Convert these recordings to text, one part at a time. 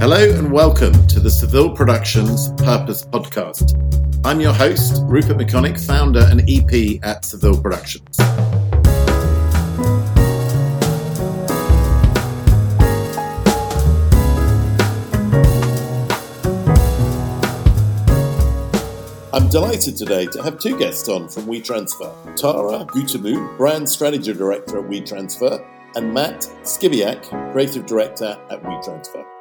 Hello and welcome to the Saville Productions Purpose Podcast. I'm your host, Rupert Maconick, founder and EP at Saville Productions. I'm delighted today to have two guests on from WeTransfer Tara Goutermout, Brand Strategy Director at WeTransfer, and Matt Skibiak, Creative Director at WeTransfer.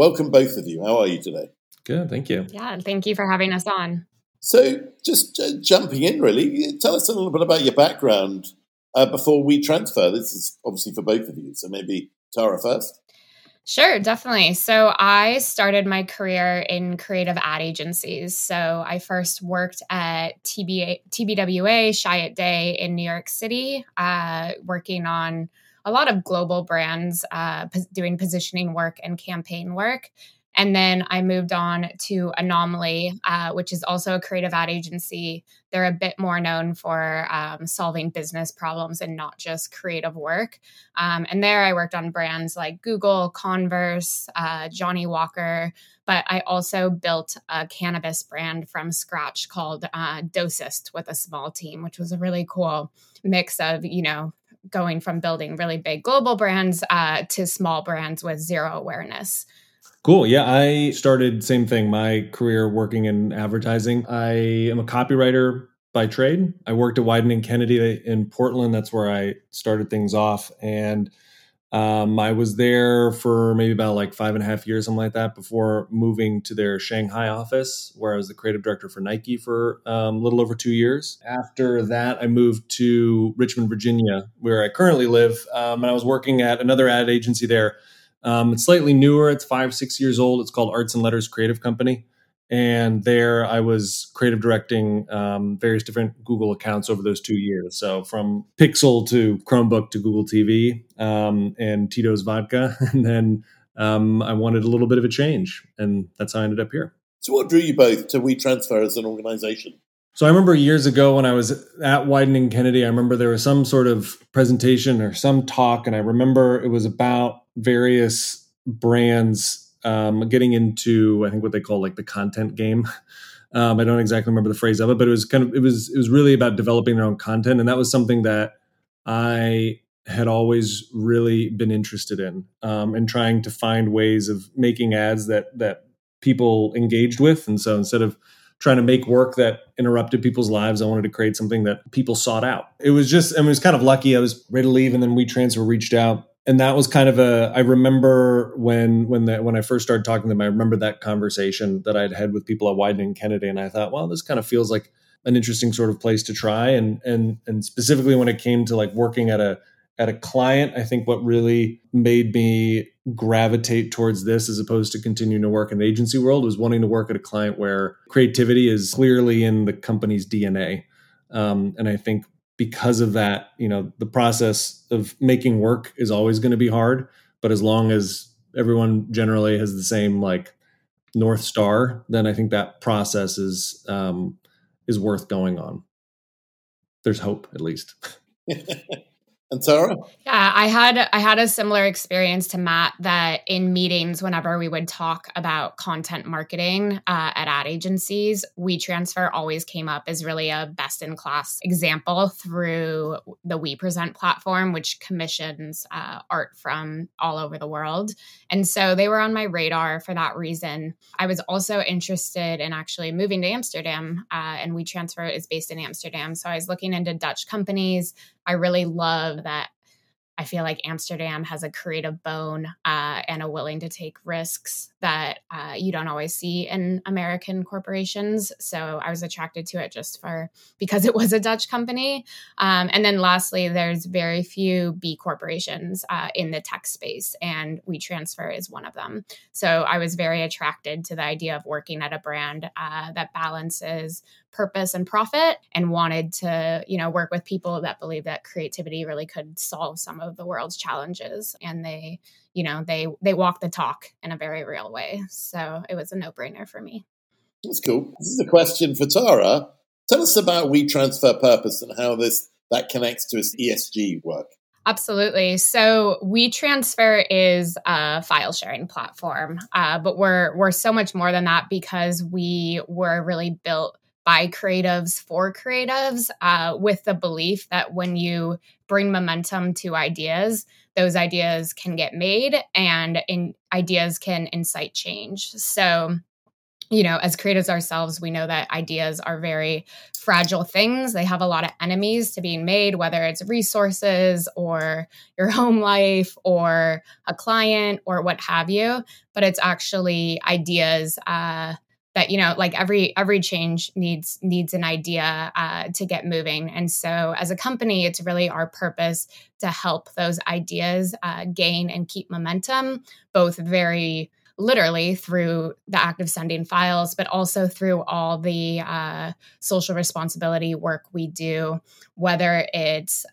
Welcome, both of you. How are you today? Good, thank you. Yeah, thank you for having us on. So, just uh, jumping in, really, tell us a little bit about your background uh, before WeTransfer. This is obviously for both of you, so maybe Tara first. Sure, definitely. So I started my career in creative ad agencies. So I first worked at TBA, TBWA, Chiat Day in New York City, uh, working on a lot of global brands uh, doing positioning work and campaign work. And then I moved on to Anomaly, uh, which is also a creative ad agency. They're a bit more known for um, solving business problems and not just creative work. Um, and there I worked on brands like Google, Converse, uh, Johnnie Walker. But I also built a cannabis brand from scratch called uh, Dosist with a small team, which was a really cool mix of, you know, going from building really big global brands uh, to small brands with zero awareness. Cool. Yeah, I started same thing. My career working in advertising. I am a copywriter by trade. I worked at Wieden and Kennedy in Portland. That's where I started things off, and um, I was there for maybe about like five and a half years, something like that, before moving to their Shanghai office, where I was the creative director for Nike for um, a little over two years. After that, I moved to Richmond, Virginia, where I currently live, um, and I was working at another ad agency there. Um, it's slightly newer; it's five, six years old. It's called Arts and Letters Creative Company and there I was creative directing um, various different Google accounts over those two years. So from Pixel to Chromebook to Google TV um, and Tito's Vodka, and then um, I wanted a little bit of a change, and that's how I ended up here. So, what drew you both to WeTransfer as an organization? So, I remember years ago when I was at Wieden and Kennedy, I remember there was some sort of presentation or some talk, and I remember it was about various brands um, getting into I think what they call like the content game. Um, I don't exactly remember the phrase of it, but it was kind of it was it was really about developing their own content, and that was something that I had always really been interested in, um, and trying to find ways of making ads that that people engaged with. And so instead of trying to make work that interrupted people's lives. I wanted to create something that people sought out. It was just, I mean, it was kind of lucky. I was ready to leave, and then WeTransfer reached out and that was kind of a i remember when when the, when i first started talking to them i remember that conversation that i'd had with people at wieden and kennedy and i thought well this kind of feels like an interesting sort of place to try and and and specifically when it came to like working at a at a client i think what really made me gravitate towards this as opposed to continuing to work in the agency world was wanting to work at a client where creativity is clearly in the company's dna um, and i think because of that, you know, the process of making work is always going to be hard. But as long as everyone generally has the same like north star, then I think that process is um, is worth going on. There's hope, at least. And Tara? Yeah, I had I had a similar experience to Matt that in meetings, whenever we would talk about content marketing uh, at ad agencies, WeTransfer always came up as really a best in class example through the WePresent platform, which commissions uh, art from all over the world. And so they were on my radar for that reason. I was also interested in actually moving to Amsterdam, uh, and WeTransfer is based in Amsterdam. So I was looking into Dutch companies I really love that I feel like Amsterdam has a creative bone uh, and a willing to take risks that uh, you don't always see in American corporations. So I was attracted to it just for because it was a Dutch company. Um, and then lastly, there's very few B corporations uh, in the tech space, and WeTransfer is one of them. So I was very attracted to the idea of working at a brand uh, that balances purpose and profit and wanted to you know work with people that believe that creativity really could solve some of the world's challenges. And they you know they they walk the talk in a very real way. So it was a no-brainer for me. That's cool. This is a question for tara. Tell us about WeTransfer purpose and how this that connects to its esg work. Absolutely. So WeTransfer is a file sharing platform, uh, but we're we're so much more than that because we were really built by creatives for creatives uh, with the belief that when you bring momentum to ideas, those ideas can get made and in, ideas can incite change. So you know, as creatives ourselves, we know that ideas are very fragile things. They have a lot of enemies to being made, whether it's resources or your home life or a client or what have you. But it's actually ideas uh, that you know, like every every change needs needs an idea uh, to get moving. And so, as a company, it's really our purpose to help those ideas uh, gain and keep momentum, both very literally through the act of sending files, but also through all the uh, social responsibility work we do, whether it's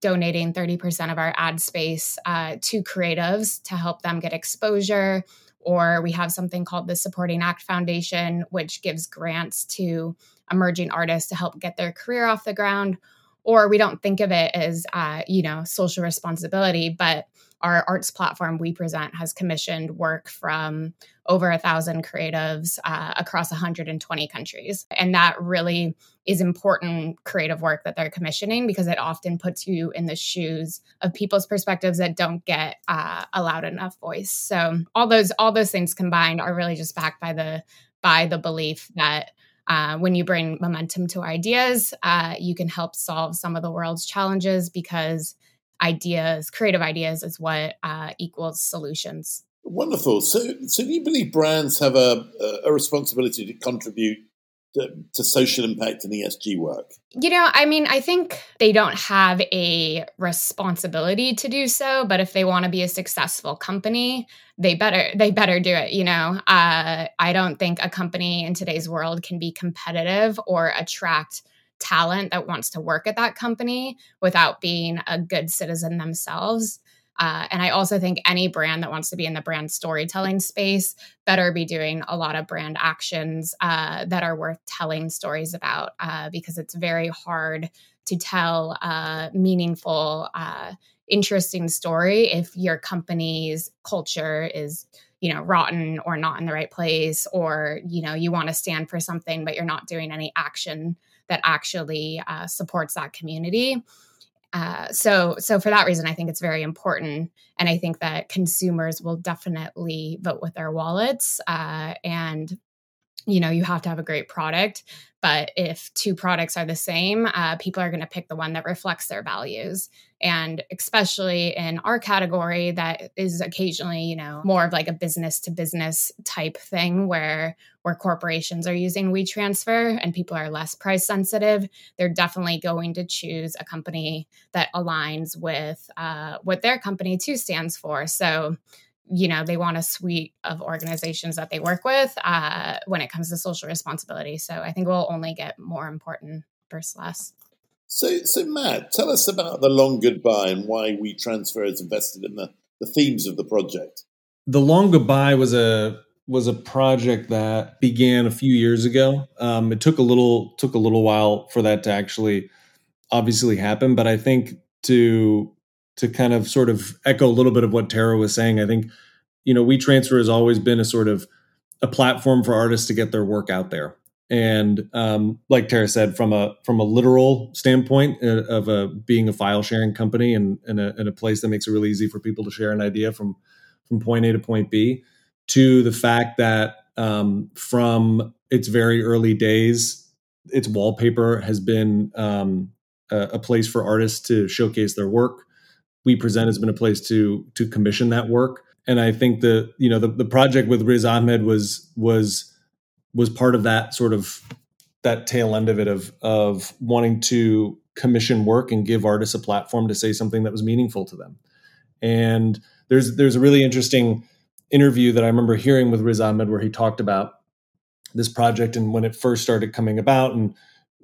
donating 30% of our ad space uh, to creatives to help them get exposure, or we have something called the Supporting Act Foundation, which gives grants to emerging artists to help get their career off the ground. Or we don't think of it as, uh, you know, social responsibility, but our arts platform WePresent has commissioned work from over a thousand creatives uh, across 120 countries. And that really is important creative work that they're commissioning because it often puts you in the shoes of people's perspectives that don't get uh, a loud enough voice. So all those all those things combined are really just backed by the by the belief that uh, when you bring momentum to ideas, uh, you can help solve some of the world's challenges because ideas, creative ideas, is what uh, equals solutions. Wonderful. So, so do you believe brands have a, a responsibility to contribute to, to, social impact and ESG work? You know, I mean, I think they don't have a responsibility to do so, but if they want to be a successful company, they better they better do it. You know, uh, I don't think a company in today's world can be competitive or attract talent that wants to work at that company without being a good citizen themselves. Uh, and I also think any brand that wants to be in the brand storytelling space better be doing a lot of brand actions uh, that are worth telling stories about uh, because it's very hard to tell a meaningful, uh, interesting story if your company's culture is you know rotten or not in the right place or you know you want to stand for something but you're not doing any action that actually uh, supports that community. Uh, so, so for that reason, I think it's very important, and I think that consumers will definitely vote with their wallets. Uh, and you know, you have to have a great product, but if two products are the same, uh, people are going to pick the one that reflects their values. And especially in our category, that is occasionally, you know, more of like a business to business type thing where where corporations are using WeTransfer and people are less price sensitive, they're definitely going to choose a company that aligns with uh, what their company too stands for. So you know they want a suite of organizations that they work with uh, when it comes to social responsibility. So i think we'll only get more important versus less. So so matt tell us about the long goodbye and why WeTransfer is invested in the, the themes of the project. The long goodbye was a was a project that began a few years ago. Um, it took a little took a little while for that to actually obviously happen but i think to to kind of sort of echo a little bit of what Tara was saying, I think, you know, WeTransfer has always been a sort of a platform for artists to get their work out there. And um, like Tara said, from a from a literal standpoint uh, of a being a file sharing company and, and, a, and a place that makes it really easy for people to share an idea from from point A to point B, to the fact that um, from its very early days, its wallpaper has been um, a, a, place for artists to showcase their work, WePresent has been a place to to commission that work. And I think the you know the, the project with Riz Ahmed was was was part of that sort of that tail end of it of of wanting to commission work and give artists a platform to say something that was meaningful to them. And there's there's a really interesting interview that I remember hearing with Riz Ahmed where he talked about this project and when it first started coming about and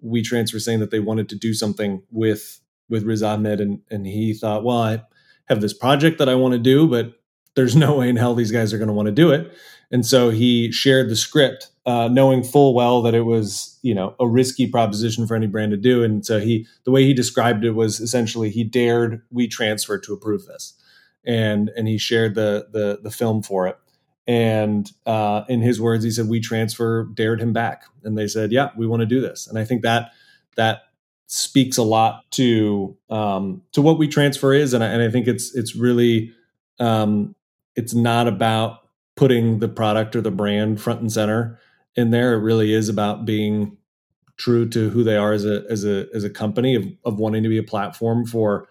we WeTransfer saying that they wanted to do something with with Riz Ahmed, and and he thought, well, I have this project that I want to do, but there's no way in hell these guys are going to want to do it. And so he shared the script uh, knowing full well that it was you know a risky proposition for any brand to do. And so he the way he described it was essentially he dared WeTransfer to approve this, and and he shared the the the film for it. And uh, in his words, he said WeTransfer dared him back, and they said, "Yeah, we want to do this." And I think that that speaks a lot to um, to what WeTransfer is, and I, and I think it's it's really um, it's not about putting the product or the brand front and center in there. It really is about being true to who they are as a as a as a company of, of wanting to be a platform for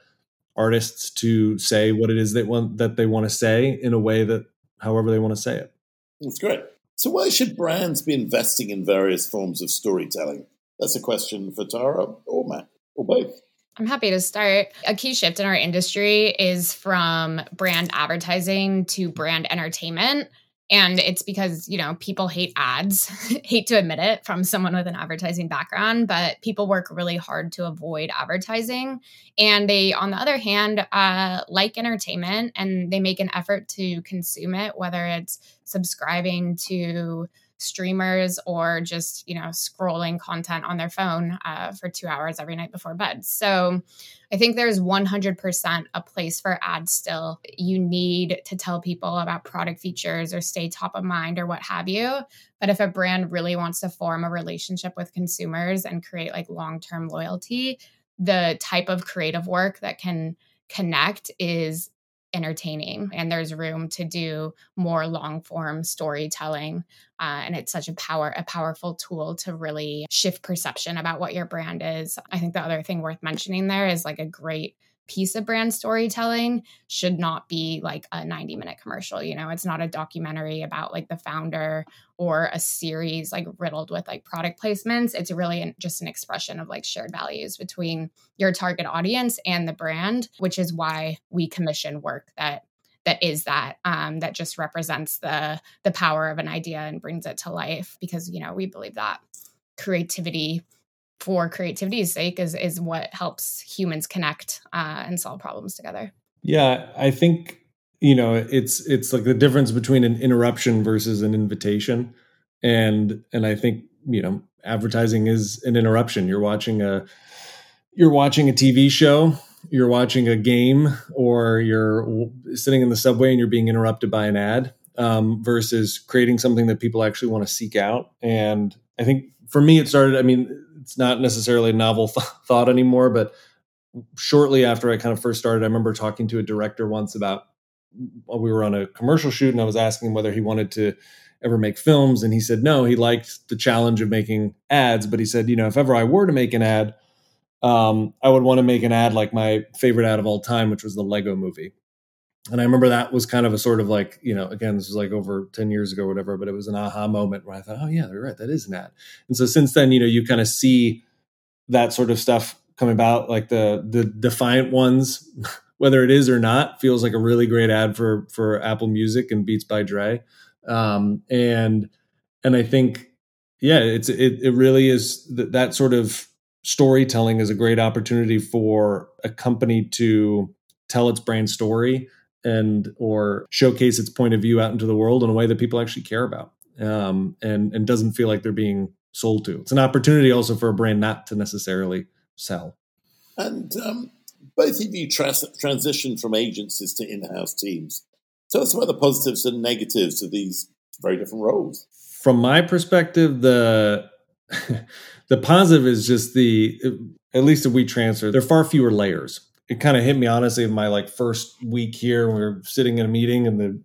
artists to say what it is they want that they want to say in a way that however they want to say it. That's great. So why should brands be investing in various forms of storytelling? That's a question for Tara or Matt or both. I'm happy to start. A key shift in our industry is from brand advertising to brand entertainment. And it's because, you know, people hate ads, hate to admit it from someone with an advertising background, but people work really hard to avoid advertising. And they, on the other hand, uh, like entertainment and they make an effort to consume it, whether it's subscribing to streamers or just you know scrolling content on their phone uh, for two hours every night before bed. So i think there's 100% a place for ads still. You need to tell people about product features or stay top of mind or what have you. But if a brand really wants to form a relationship with consumers and create like long-term loyalty the type of creative work that can connect is entertaining and there's room to do more long form storytelling uh, and it's such a power a powerful tool to really shift perception about what your brand is. I think the other thing worth mentioning there is like a great piece of brand storytelling should not be like a 90 minute commercial you know? It's not a documentary about like the founder or a series like riddled with like product placements. It's really an, just an expression of like shared values between your target audience and the brand which is why we commission work that that is that um, that just represents the the power of an idea and brings it to life because you know we believe that creativity for creativity's sake is is what helps humans connect uh, and solve problems together. Yeah, I think you know it's it's like the difference between an interruption versus an invitation, and and I think you know advertising is an interruption. You're watching a you're watching a TV show, you're watching a game, or you're sitting in the subway and you're being interrupted by an ad. Um, versus creating something that people actually want to seek out. And I think for me, it started. I mean, it's not necessarily a novel th- thought anymore, but shortly after I kind of first started, I remember talking to a director once about we were on a commercial shoot and I was asking him whether he wanted to ever make films and he said no he liked the challenge of making ads but he said you know if ever i were to make an ad um, i would want to make an ad like my favorite ad of all time which was the lego movie and I remember that was kind of a sort of like, you know, again, this was like over 10 years ago or whatever, but it was an aha moment where I thought, oh, yeah, they're right. That is an ad. And so since then, you know, you kind of see that sort of stuff come about, like the the defiant ones, whether it is or not, feels like a really great ad for for Apple Music and Beats by Dre. Um, and and I think, yeah, it's it, it really is that, that sort of storytelling is a great opportunity for a company to tell its brand story and or showcase its point of view out into the world in a way that people actually care about um, and and doesn't feel like they're being sold to. It's an opportunity also for a brand not to necessarily sell. And um, both of you tra- transition from agencies to in-house teams. Tell us about the positives and negatives of these very different roles. From my perspective, the the positive is just the at least if WeTransfer, there are far fewer layers it kind of hit me honestly in my like first week here. We were sitting in a meeting and the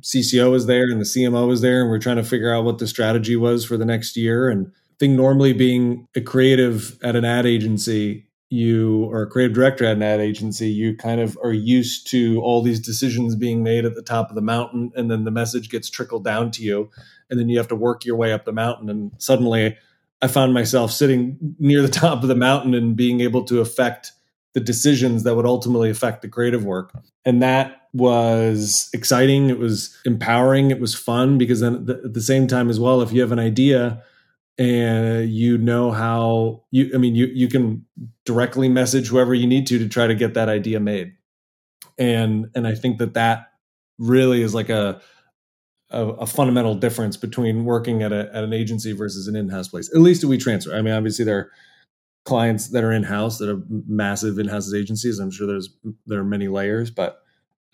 CCO was there and the CMO was there, and we are trying to figure out what the strategy was for the next year. And I think normally being a creative at an ad agency, you or a creative director at an ad agency, you kind of are used to all these decisions being made at the top of the mountain, and then the message gets trickled down to you, and then you have to work your way up the mountain. And suddenly, I found myself sitting near the top of the mountain and being able to affect the decisions that would ultimately affect the creative work. And that was exciting. It was empowering. It was fun because then at the same time as well, if you have an idea and you know how you, I mean, you, you can directly message whoever you need to to try to get that idea made. And, and I think that that really is like a, a, a, fundamental difference between working at, a, at an agency versus an in-house place. At least WeTransfer. I mean, obviously there clients that are in-house that are massive in-house agencies. I'm sure there's there are many layers, but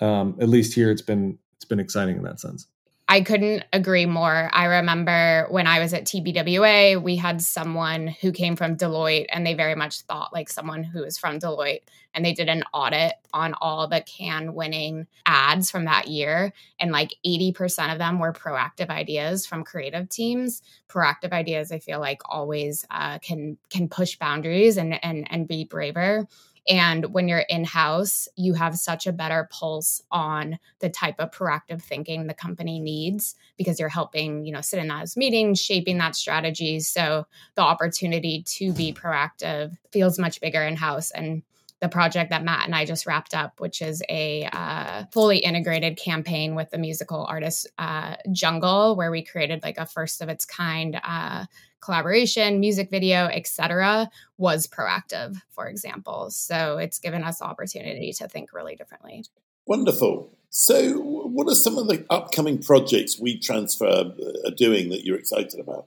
um, at least here it's been it's been exciting in that sense. I couldn't agree more. I remember when I was at TBWA, we had someone who came from Deloitte and they very much thought like someone who was from Deloitte. And they did an audit on all the Cannes winning ads from that year. And like 80% of them were proactive ideas from creative teams. Proactive ideas, I feel like always uh, can can push boundaries and and and be braver. And when you're in house, you have such a better pulse on the type of proactive thinking the company needs because you're helping, you know, sit in those meetings, shaping that strategy. So the opportunity to be proactive feels much bigger in house. And the project that Matt and I just wrapped up, which is a uh, fully integrated campaign with the musical artist uh, Jungle, where we created like a first of its kind uh, collaboration, music video, etc., was proactive, for example. So it's given us opportunity to think really differently. Wonderful. So, what are some of the upcoming projects WeTransfer uh, are doing that you're excited about?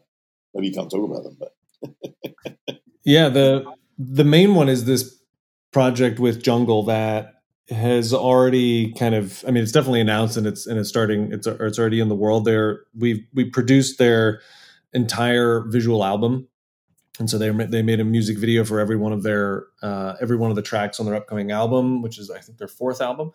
Maybe you can't talk about them, but yeah, the the main one is this project with Jungle that has already kind of I mean it's definitely announced and it's and it's starting it's it's already in the world there we've we produced their entire visual album and so they they made a music video for every one of their uh, every one of the tracks on their upcoming album, which is I think their fourth album.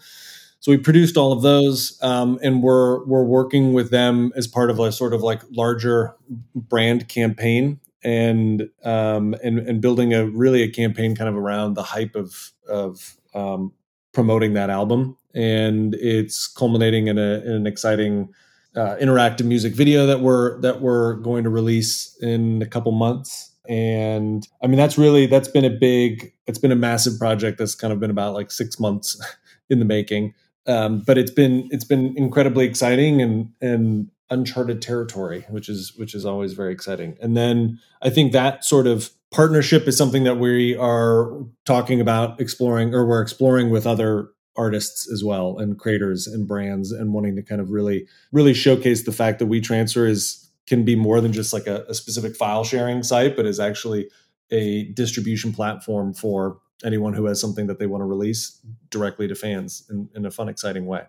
So we produced all of those, um, and we're we're working with them as part of a sort of like larger brand campaign, and um, and and building a really a campaign kind of around the hype of of um, promoting that album, and it's culminating in, a, in an exciting uh, interactive music video that we're that we're going to release in a couple months. And i mean that's really that's been a big it's been a massive project that's kind of been about like six months in the making. Um, but it's been it's been incredibly exciting and and uncharted territory which is which is always very exciting. And then i think that sort of partnership is something that we are talking about exploring or we're exploring with other artists as well and creators and brands and wanting to kind of really really showcase the fact that WeTransfer is can be more than just like a, a specific file sharing site but is actually a distribution platform for anyone who has something that they want to release directly to fans in, in a fun exciting way.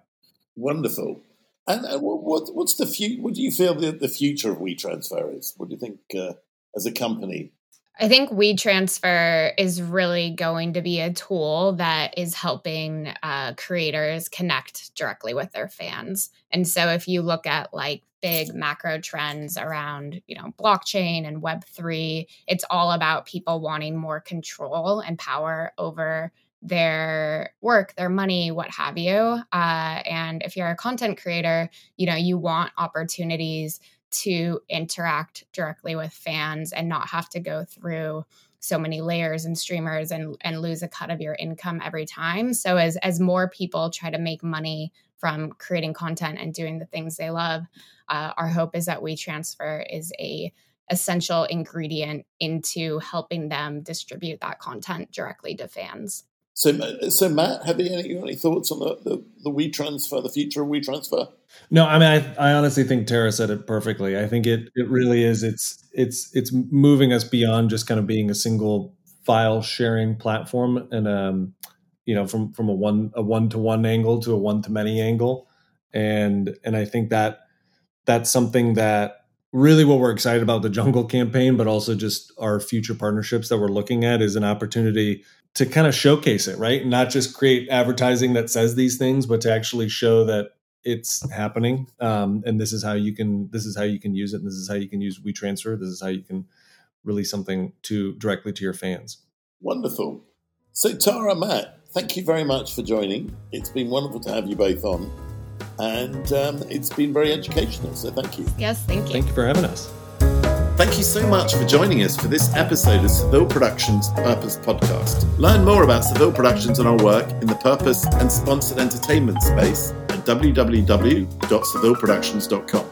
Wonderful. And uh, what, what's the future what do you feel the, the future of WeTransfer is? What do you think uh, as a company I think WeTransfer is really going to be a tool that is helping uh, creators connect directly with their fans. And so if you look at like big macro trends around, you know, blockchain and web3, it's all about people wanting more control and power over their work, their money, what have you. Uh, and if you're a content creator, you know, you want opportunities to interact directly with fans and not have to go through so many layers and streamers and and lose a cut of your income every time. So as as more people try to make money from creating content and doing the things they love, uh, our hope is that WeTransfer is a essential ingredient into helping them distribute that content directly to fans. So, so Matt, have you any, any thoughts on the, the, the WeTransfer, the future of WeTransfer? No, I mean, I, I honestly think Tara said it perfectly. I think it it really is. It's it's it's moving us beyond just kind of being a single file sharing platform, and um, you know, from from a one a one to one angle to a one to many angle, and and I think that that's something that really what we're excited about the jungle campaign, but also just our future partnerships that we're looking at is an opportunity to kind of showcase it, right? Not just create advertising that says these things, but to actually show that it's happening. Um, and this is how you can this is how you can use it. And this is how you can use WeTransfer. This is how you can release something to directly to your fans. Wonderful. So Tara, Matt, thank you very much for joining. It's been wonderful to have you both on, and um, it's been very educational. So thank you. Yes, thank you. Thank you for having us. Thank you so much for joining us for this episode of Saville Productions Purpose Podcast. Learn more about Saville Productions and our work in the purpose and sponsored entertainment space at www.savilleproductions.com.